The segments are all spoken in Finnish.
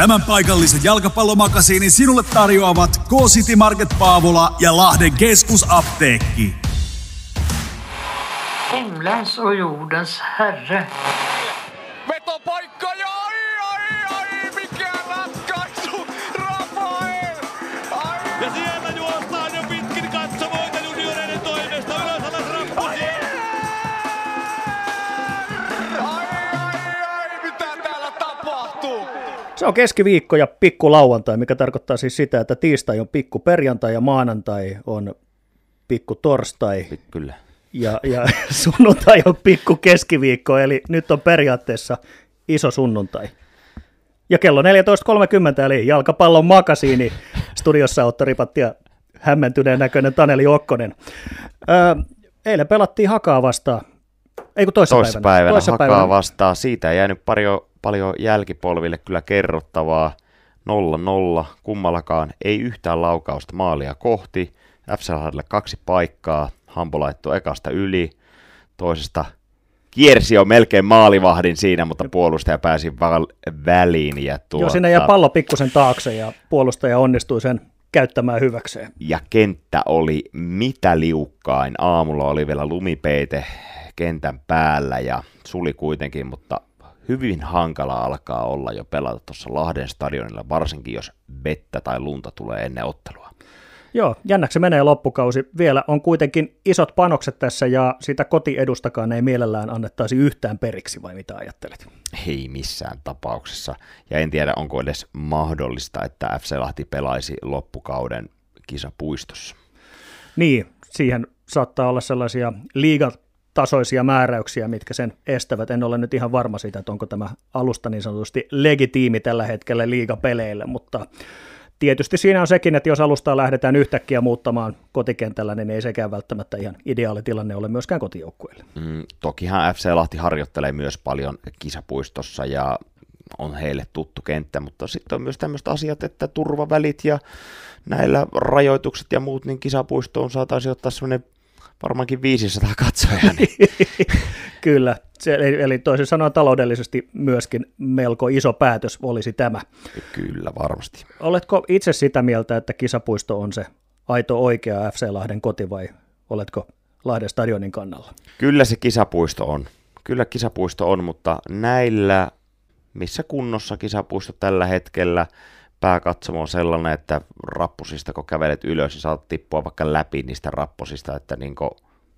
Tämän paikallisen jalkapallomakasiinin sinulle tarjoavat K-City Market Paavola ja Lahden keskusapteekki. Himlens och jordens herre. Vetopaikka ja Se on keskiviikko ja pikku lauantai, mikä tarkoittaa siis sitä, että tiistai on pikku perjantai ja maanantai on pikku torstai Kyllä. ja, ja sunnuntai on pikku keskiviikko, eli nyt on periaatteessa iso sunnuntai. Ja kello 14.30, eli jalkapallon makasiini. Studiossa Otto Ripatti ja hämmentyneen näköinen Taneli Okkonen. Öö, eilen pelattiin Hakaa vastaan. Ei kun toissapäivänä. Toissapäivänä, päivänä hakaa vastaan. Siitä ei jäänyt paljon, paljon jälkipolville kyllä kerrottavaa. 0-0 kummallakaan. Ei yhtään laukausta maalia kohti. FCL kaksi paikkaa. Hampo laittoi ekasta yli. Toisesta kiersi jo melkein maalivahdin siinä, mutta puolustaja pääsi val- väliin. Ja tuota, Joo, sinne jäi pallo pikkusen taakse ja puolustaja onnistui sen käyttämään hyväkseen. ja kenttä oli mitä liukkain. Aamulla oli vielä lumipeite kentän päällä ja suli kuitenkin, mutta hyvin hankala alkaa olla jo pelata tuossa Lahden stadionilla, varsinkin jos vettä tai lunta tulee ennen ottelua. Joo, jännäksi menee loppukausi. Vielä on kuitenkin isot panokset tässä ja sitä kotiedustakaan ei mielellään annettaisi yhtään periksi, vai mitä ajattelet? Ei missään tapauksessa. Ja en tiedä, onko edes mahdollista, että FC Lahti pelaisi loppukauden kisapuistossa. Niin, siihen saattaa olla sellaisia liigatasoisia määräyksiä, mitkä sen estävät. En ole nyt ihan varma siitä, että onko tämä alusta niin sanotusti legitiimi tällä hetkellä liigapeleille, mutta tietysti siinä on sekin, että jos alustaa lähdetään yhtäkkiä muuttamaan kotikentällä, niin ei sekään välttämättä ihan ideaali tilanne ole myöskään kotijoukkueille. Mm, tokihan FC Lahti harjoittelee myös paljon kisapuistossa ja on heille tuttu kenttä, mutta sitten on myös tämmöiset asiat, että turvavälit ja näillä rajoitukset ja muut, niin kisapuistoon saataisiin ottaa semmoinen varmaankin 500 katsojaa. Niin Kyllä, se, eli, eli toisin sanoen taloudellisesti myöskin melko iso päätös olisi tämä. kyllä, varmasti. Oletko itse sitä mieltä, että kisapuisto on se aito oikea FC Lahden koti vai oletko Lahden stadionin kannalla? Kyllä se kisapuisto on. Kyllä kisapuisto on, mutta näillä, missä kunnossa kisapuisto tällä hetkellä, pääkatsomo on sellainen, että rappusista kun kävelet ylös, niin saat tippua vaikka läpi niistä rappusista, että niin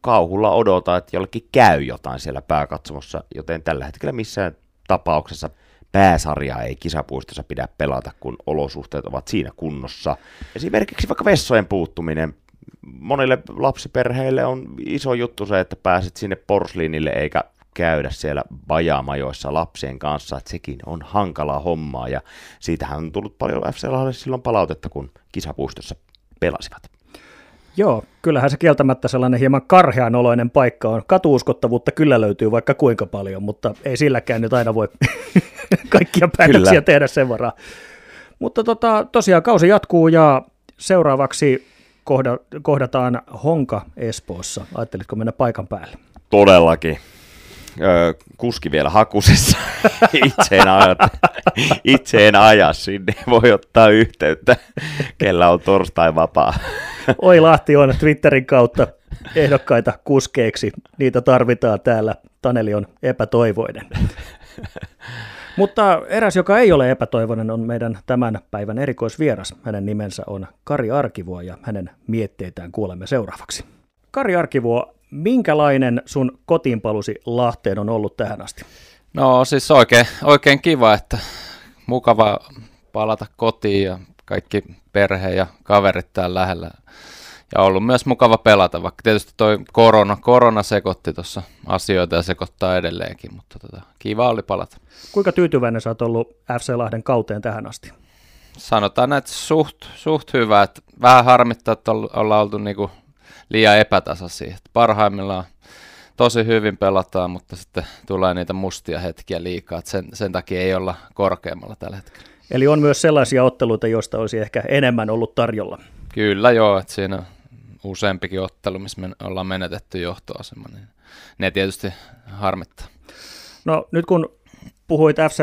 kauhulla odota, että jollekin käy jotain siellä pääkatsomossa, joten tällä hetkellä missään tapauksessa pääsarjaa ei kisapuistossa pidä pelata, kun olosuhteet ovat siinä kunnossa. Esimerkiksi vaikka vessojen puuttuminen. Monille lapsiperheille on iso juttu se, että pääset sinne porsliinille eikä käydä siellä bajaamajoissa lapsien kanssa, että sekin on hankalaa hommaa ja siitähän on tullut paljon FC Lahdelle silloin palautetta, kun kisapuistossa pelasivat. Joo, kyllähän se kieltämättä sellainen hieman karhean oloinen paikka on. Katuuskottavuutta kyllä löytyy vaikka kuinka paljon, mutta ei silläkään nyt aina voi kaikkia päätöksiä Kyllä. tehdä sen varaa. Mutta tota, tosiaan kausi jatkuu ja seuraavaksi kohda, kohdataan Honka Espoossa. Ajattelitko mennä paikan päälle? Todellakin. Kuski vielä hakusessa. itse, en aja, itse en aja sinne. Voi ottaa yhteyttä, kellä on torstai vapaa. Oi Lahti on Twitterin kautta ehdokkaita kuskeiksi. Niitä tarvitaan täällä. Taneli on epätoivoinen. Mutta eräs, joka ei ole epätoivoinen, on meidän tämän päivän erikoisvieras. Hänen nimensä on Kari Arkivuo ja hänen mietteitään kuulemme seuraavaksi. Kari Arkivuo, minkälainen sun kotiinpalusi Lahteen on ollut tähän asti? No siis oikein, oikein kiva, että mukava palata kotiin ja kaikki perhe ja kaverit täällä lähellä. Ja ollut myös mukava pelata, vaikka tietysti toi korona, korona sekoitti tuossa asioita ja sekoittaa edelleenkin, mutta tota, kiva oli palata. Kuinka tyytyväinen sä oot ollut FC Lahden kauteen tähän asti? Sanotaan, että suht, suht hyvä, että vähän harmittaa, että olla- ollaan oltu niinku liian epätasaisia. Parhaimmillaan tosi hyvin pelataan, mutta sitten tulee niitä mustia hetkiä liikaa, sen, sen takia ei olla korkeammalla tällä hetkellä. Eli on myös sellaisia otteluita, joista olisi ehkä enemmän ollut tarjolla. Kyllä joo, että siinä on useampikin ottelu, missä me ollaan menetetty johtoasema, niin ne tietysti harmittaa. No nyt kun puhuit FC,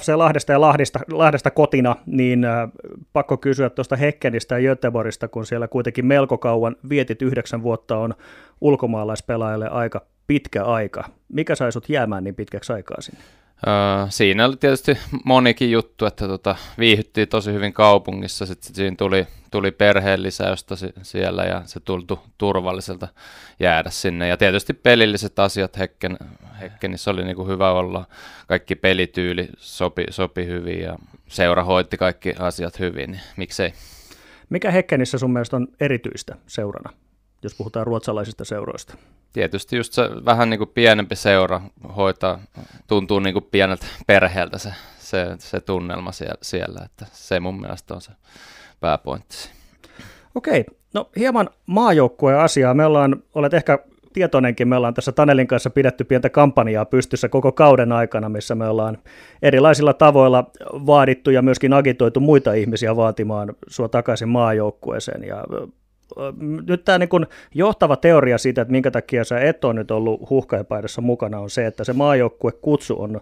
FC Lahdesta ja Lahdesta, Lahdesta kotina, niin äh, pakko kysyä tuosta Hekkenistä ja Göteborgista, kun siellä kuitenkin melko kauan vietit yhdeksän vuotta on ulkomaalaispelaajalle aika pitkä aika. Mikä sai sut jäämään niin pitkäksi aikaa sinne? Öö, siinä oli tietysti monikin juttu, että tota, viihyttiin tosi hyvin kaupungissa, sitten siinä tuli, tuli perheen lisäystä siellä ja se tuntui turvalliselta jäädä sinne. Ja tietysti pelilliset asiat Hekken, Hekkenissä oli niinku hyvä olla, kaikki pelityyli sopi, sopi hyvin ja seura hoitti kaikki asiat hyvin, niin miksei. Mikä Hekkenissä sun mielestä on erityistä seurana, jos puhutaan ruotsalaisista seuroista? tietysti just se vähän niin kuin pienempi seura hoitaa, tuntuu niin kuin pieneltä perheeltä se, se, se tunnelma siellä, siellä, että se mun mielestä on se pääpointti. Okei, no hieman maajoukkueen asiaa. Me ollaan, olet ehkä tietoinenkin, me ollaan tässä Tanelin kanssa pidetty pientä kampanjaa pystyssä koko kauden aikana, missä me ollaan erilaisilla tavoilla vaadittu ja myöskin agitoitu muita ihmisiä vaatimaan sua takaisin maajoukkueeseen. Ja nyt tämä niin johtava teoria siitä, että minkä takia sä et ole nyt ollut huhkajapaidassa mukana, on se, että se maajoukkue kutsu on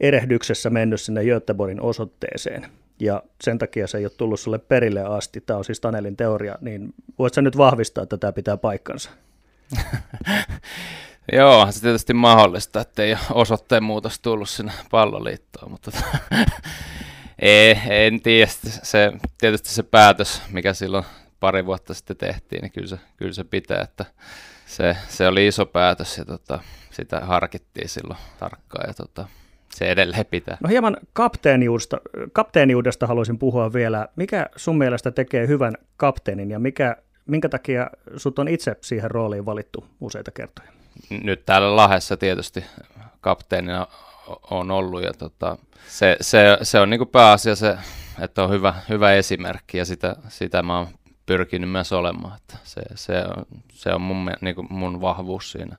erehdyksessä mennyt sinne Göteborgin osoitteeseen. Ja sen takia se ei ole tullut sulle perille asti. Tämä on siis Tanelin teoria. Niin voit sä nyt vahvistaa, että tämä pitää paikkansa? Joo, se tietysti mahdollista, että ei osoitteen muutos tullut sinne palloliittoon, mutta ei, en tiedä. Se, tietysti se päätös, mikä silloin pari vuotta sitten tehtiin, niin kyllä se, kyllä se pitää, että se, se oli iso päätös ja tota, sitä harkittiin silloin tarkkaan ja tota, se edelleen pitää. No hieman kapteeniudesta, kapteeniudesta haluaisin puhua vielä. Mikä sun mielestä tekee hyvän kapteenin ja mikä, minkä takia sut on itse siihen rooliin valittu useita kertoja? Nyt täällä Lahessa tietysti kapteenina on ollut ja tota, se, se, se on niin pääasia se, että on hyvä, hyvä esimerkki ja sitä, sitä mä oon pyrkinyt myös olemaan. Että se, se, on, se on mun, niin kuin mun vahvuus siinä,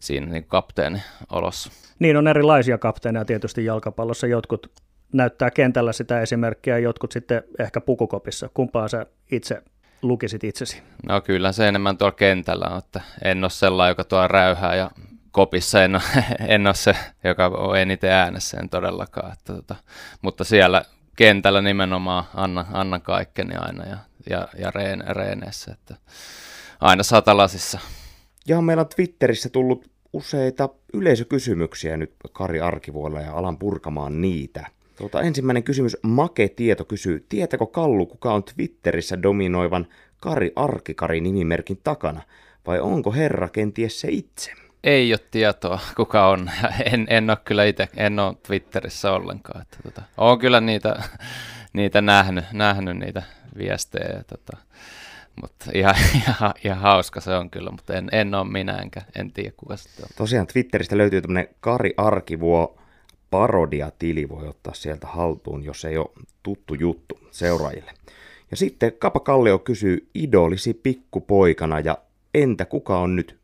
siinä niin kapteeni olossa. Niin on erilaisia kapteeneja tietysti jalkapallossa. Jotkut näyttää kentällä sitä esimerkkiä, jotkut sitten ehkä pukukopissa. Kumpaan sä itse lukisit itsesi? No kyllä se enemmän tuolla kentällä on, että en ole sellainen, joka tuo räyhää ja kopissa en ole, en ole se, joka on eniten äänessä, en todellakaan. Että, tota, mutta siellä kentällä nimenomaan anna, anna kaikkeni aina ja ja, ja reen, reeneissä, että aina satalasissa. Ja meillä on Twitterissä tullut useita yleisökysymyksiä nyt Kari Arkivuolla ja alan purkamaan niitä. Tuota, ensimmäinen kysymys, Make Tieto kysyy, tietäkö Kallu, kuka on Twitterissä dominoivan Kari Arkikari nimimerkin takana, vai onko herra kenties se itse? Ei ole tietoa, kuka on. En, en ole kyllä itse, en ole Twitterissä ollenkaan. Että, tota, olen kyllä niitä, niitä nähnyt, nähnyt niitä viestejä. Tota, mutta ihan, ihan, ihan, hauska se on kyllä, mutta en, en ole minä enkä en tiedä kuka se on. Tosiaan Twitteristä löytyy tämmöinen Kari Arkivuo parodia-tili, voi ottaa sieltä haltuun, jos ei ole tuttu juttu seuraajille. Ja sitten Kapa Kallio kysyy idolisi pikkupoikana ja entä kuka on nyt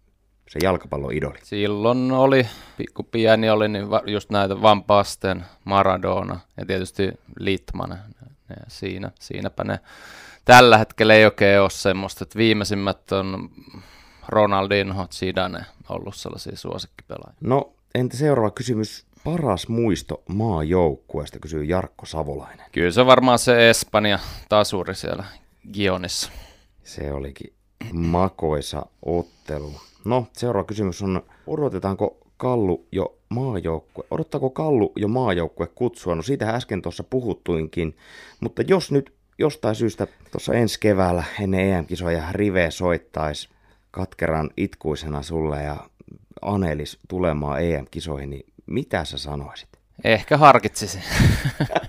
se jalkapalloidoli? Silloin oli, pikku pieni oli, niin just näitä Van Basten, Maradona ja tietysti Litmanen ja siinä, siinäpä ne tällä hetkellä ei oikein ole semmoista, että viimeisimmät on Ronaldinho, Zidane ollut sellaisia suosikkipelaajia. No, entä seuraava kysymys? Paras muisto maajoukkueesta, kysyy Jarkko Savolainen. Kyllä se on varmaan se Espanja tasuri siellä Gionissa. Se olikin makoisa ottelu. No, seuraava kysymys on, odotetaanko Kallu jo maajoukkue, odottaako Kallu jo maajoukkue kutsua? No siitähän äsken tuossa puhuttuinkin, mutta jos nyt jostain syystä tuossa ensi keväällä ennen EM-kisoja Rive soittaisi katkeran itkuisena sulle ja Anelis tulemaan EM-kisoihin, niin mitä sä sanoisit? Ehkä harkitsisin.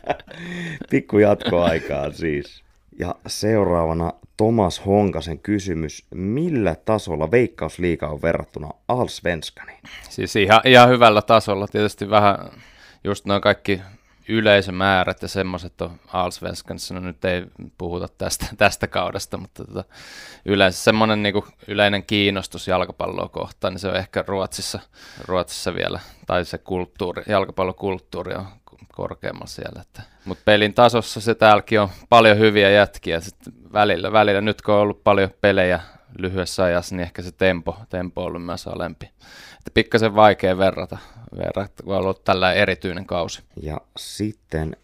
Pikku jatkoaikaa siis. Ja seuraavana Tomas Honkasen kysymys. Millä tasolla Veikkausliiga on verrattuna Allsvenskaniin? Siis ihan, ihan hyvällä tasolla. Tietysti vähän just noin kaikki yleisömäärät ja semmoiset on Allsvenskanissa, no nyt ei puhuta tästä, tästä kaudesta, mutta tota, yleensä semmoinen niin yleinen kiinnostus jalkapalloa kohtaan, niin se on ehkä Ruotsissa, Ruotsissa vielä, tai se kulttuuri, jalkapallokulttuuri on korkeammalla siellä. Mutta pelin tasossa se täälläkin on paljon hyviä jätkiä sitten välillä, välillä. Nyt kun on ollut paljon pelejä lyhyessä ajassa, niin ehkä se tempo, tempo on ollut myös alempi. Että pikkasen vaikea verrata, verrata kun on ollut tällä erityinen kausi. Ja sitten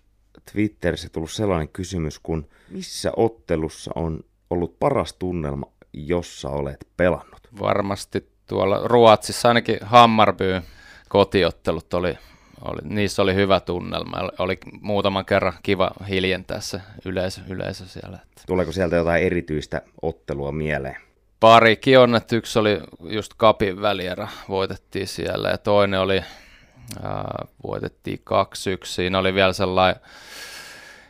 Twitterissä tullut sellainen kysymys, kun missä ottelussa on ollut paras tunnelma, jossa olet pelannut? Varmasti tuolla Ruotsissa ainakin Hammarby kotiottelut oli, oli, niissä oli hyvä tunnelma. Oli, muutaman kerran kiva hiljentää se yleisö, yleisö siellä. Tuleeko sieltä jotain erityistä ottelua mieleen? Parikin on, että yksi oli just Kapin välierä, voitettiin siellä ja toinen oli, ää, voitettiin 2-1. Siinä oli vielä sellainen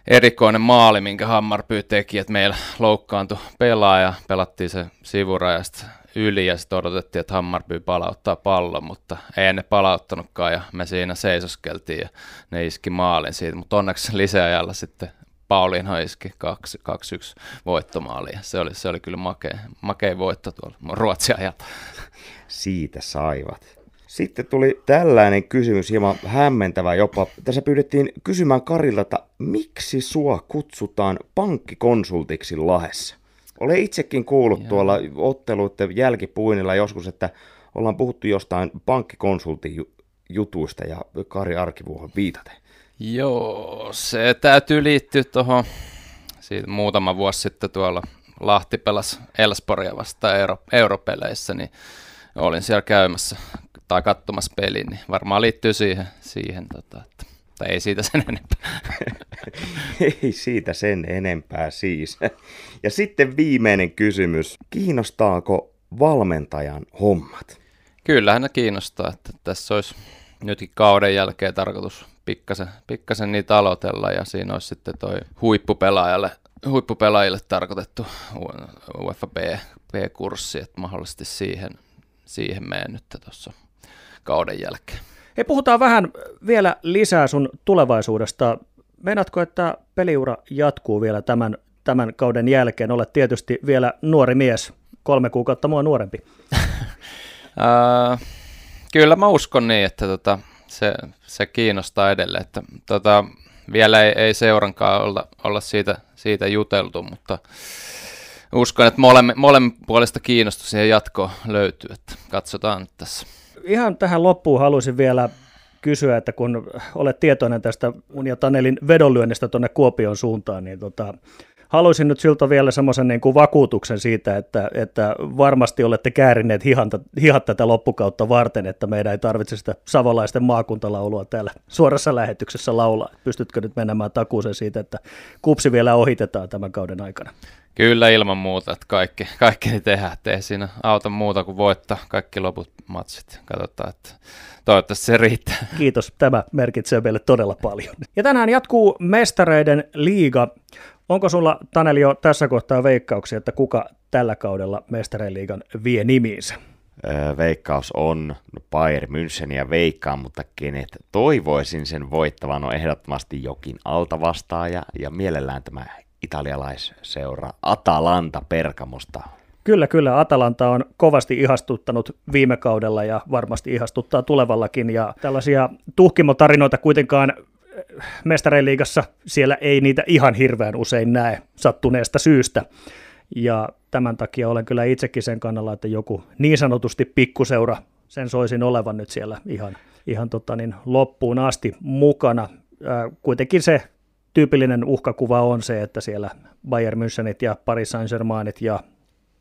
erikoinen maali, minkä Hammarby teki, että meillä loukkaantui pelaaja, pelattiin se sivurajasta yli ja sitten odotettiin, että Hammarby palauttaa pallon, mutta ei ne palauttanutkaan ja me siinä seisoskeltiin ja ne iski maalin siitä, mutta onneksi lisäajalla sitten Pauliin iski 2-1 voittomaali se oli, se oli kyllä makea, makea voitto tuolla Ruotsin ajalta. Siitä saivat. Sitten tuli tällainen kysymys, hieman hämmentävä jopa. Tässä pyydettiin kysymään Karilta, että miksi sua kutsutaan pankkikonsultiksi Lahessa? Olen itsekin kuullut Joo. tuolla otteluiden jälkipuinilla joskus, että ollaan puhuttu jostain pankkikonsultin jutuista ja Kari Arkivuohon viitaten. Joo, se täytyy liittyä tuohon siitä muutama vuosi sitten tuolla Lahti pelasi Elsporia vastaan euro, europeleissä, niin olin siellä käymässä tai katsomassa pelin, niin varmaan liittyy siihen, siihen tota, että, tai ei siitä sen enempää. ei siitä sen enempää siis. Ja sitten viimeinen kysymys. Kiinnostaako valmentajan hommat? Kyllähän ne kiinnostaa, että tässä olisi nytkin kauden jälkeen tarkoitus pikkasen, pikkasen niitä aloitella ja siinä olisi sitten toi huippupelaajalle, huippupelaajille tarkoitettu UEFA B-kurssi, että mahdollisesti siihen, siihen menen nyt tuossa kauden jälkeen. Hei, puhutaan vähän vielä lisää sun tulevaisuudesta. Meinaatko, että peliura jatkuu vielä tämän, tämän kauden jälkeen? Olet tietysti vielä nuori mies, kolme kuukautta mua nuorempi. uh, kyllä mä uskon niin, että tota, se, se kiinnostaa edelleen. Että, tota, vielä ei, ei seurankaan olla, olla siitä, siitä juteltu, mutta uskon, että molemmin, molemmin puolesta kiinnostus siihen jatkoon löytyy. Että katsotaan nyt tässä ihan tähän loppuun haluaisin vielä kysyä, että kun olet tietoinen tästä mun ja Tanelin vedonlyönnistä tuonne Kuopion suuntaan, niin tota, haluaisin nyt siltä vielä semmoisen niin kuin vakuutuksen siitä, että, että varmasti olette käärineet hihanta, hihat tätä loppukautta varten, että meidän ei tarvitse sitä savolaisten maakuntalaulua täällä suorassa lähetyksessä laulaa. Pystytkö nyt menemään takuuseen siitä, että kupsi vielä ohitetaan tämän kauden aikana? Kyllä ilman muuta, että kaikki, kaikki tehdään, ettei siinä auta muuta kuin voittaa kaikki loput matsit. Katsotaan, että toivottavasti se riittää. Kiitos, tämä merkitsee meille todella paljon. Ja tänään jatkuu mestareiden liiga. Onko sulla, Taneli, jo tässä kohtaa veikkauksia, että kuka tällä kaudella mestareiden liigan vie nimiinsä? veikkaus on Bayern München ja veikkaan, mutta kenet toivoisin sen voittavan on ehdottomasti jokin altavastaaja ja mielellään tämä italialaisseura Atalanta Perkamosta. Kyllä, kyllä. Atalanta on kovasti ihastuttanut viime kaudella ja varmasti ihastuttaa tulevallakin. Ja tällaisia tuhkimotarinoita kuitenkaan eh, mestareiliigassa siellä ei niitä ihan hirveän usein näe sattuneesta syystä. Ja tämän takia olen kyllä itsekin sen kannalla, että joku niin sanotusti pikkuseura, sen soisin olevan nyt siellä ihan, ihan tota niin, loppuun asti mukana. Ää, kuitenkin se tyypillinen uhkakuva on se, että siellä Bayern Münchenit ja Paris Saint-Germainit ja,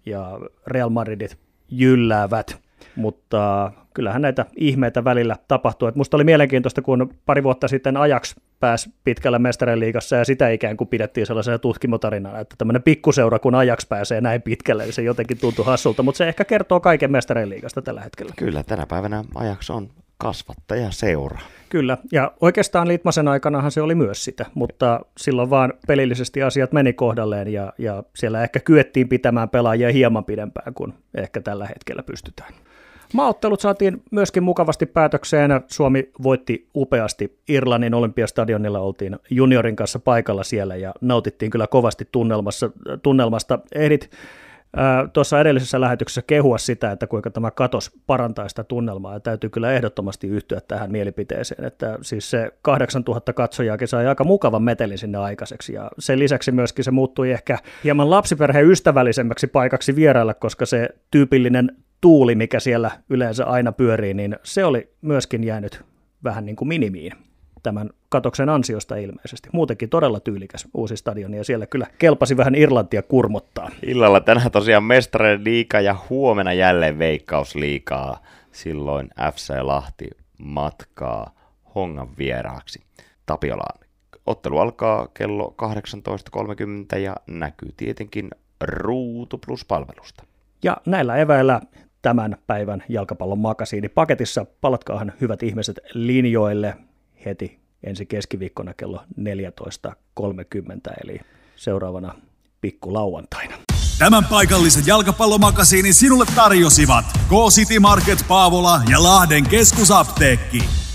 ja Real Madridit jylläävät, mutta kyllähän näitä ihmeitä välillä tapahtuu. Et musta oli mielenkiintoista, kun pari vuotta sitten Ajax pääsi pitkällä mestarien liigassa ja sitä ikään kuin pidettiin sellaisena tutkimotarinana, että tämmöinen pikkuseura, kun Ajax pääsee näin pitkälle, niin se jotenkin tuntui hassulta, mutta se ehkä kertoo kaiken mestarien liigasta tällä hetkellä. Kyllä, tänä päivänä Ajax on kasvattaja seura. Kyllä, ja oikeastaan Litmasen aikanahan se oli myös sitä, mutta silloin vaan pelillisesti asiat meni kohdalleen ja, ja siellä ehkä kyettiin pitämään pelaajia hieman pidempään kuin ehkä tällä hetkellä pystytään. Maaottelut saatiin myöskin mukavasti päätökseen. Suomi voitti upeasti Irlannin olympiastadionilla, oltiin juniorin kanssa paikalla siellä ja nautittiin kyllä kovasti tunnelmassa, tunnelmasta. Ehdit tuossa edellisessä lähetyksessä kehua sitä, että kuinka tämä katos parantaa sitä tunnelmaa, ja täytyy kyllä ehdottomasti yhtyä tähän mielipiteeseen, että siis se 8000 katsojaakin sai aika mukavan metelin sinne aikaiseksi, ja sen lisäksi myöskin se muuttui ehkä hieman lapsiperheen ystävällisemmäksi paikaksi vierailla, koska se tyypillinen tuuli, mikä siellä yleensä aina pyörii, niin se oli myöskin jäänyt vähän niin kuin minimiin tämän katoksen ansiosta ilmeisesti. Muutenkin todella tyylikäs uusi stadioni ja siellä kyllä kelpasi vähän Irlantia kurmottaa. Illalla tänään tosiaan mestareen liikaa ja huomenna jälleen veikkausliikaa. Silloin FC Lahti matkaa Hongan vieraaksi Tapiolaan. Ottelu alkaa kello 18.30 ja näkyy tietenkin Ruutu Plus-palvelusta. Ja näillä eväillä tämän päivän jalkapallon makasiini paketissa. Palatkaahan hyvät ihmiset linjoille heti ensi keskiviikkona kello 14.30, eli seuraavana pikku lauantaina. Tämän paikallisen jalkapallomakasiinin sinulle tarjosivat K-City Market Paavola ja Lahden keskusapteekki.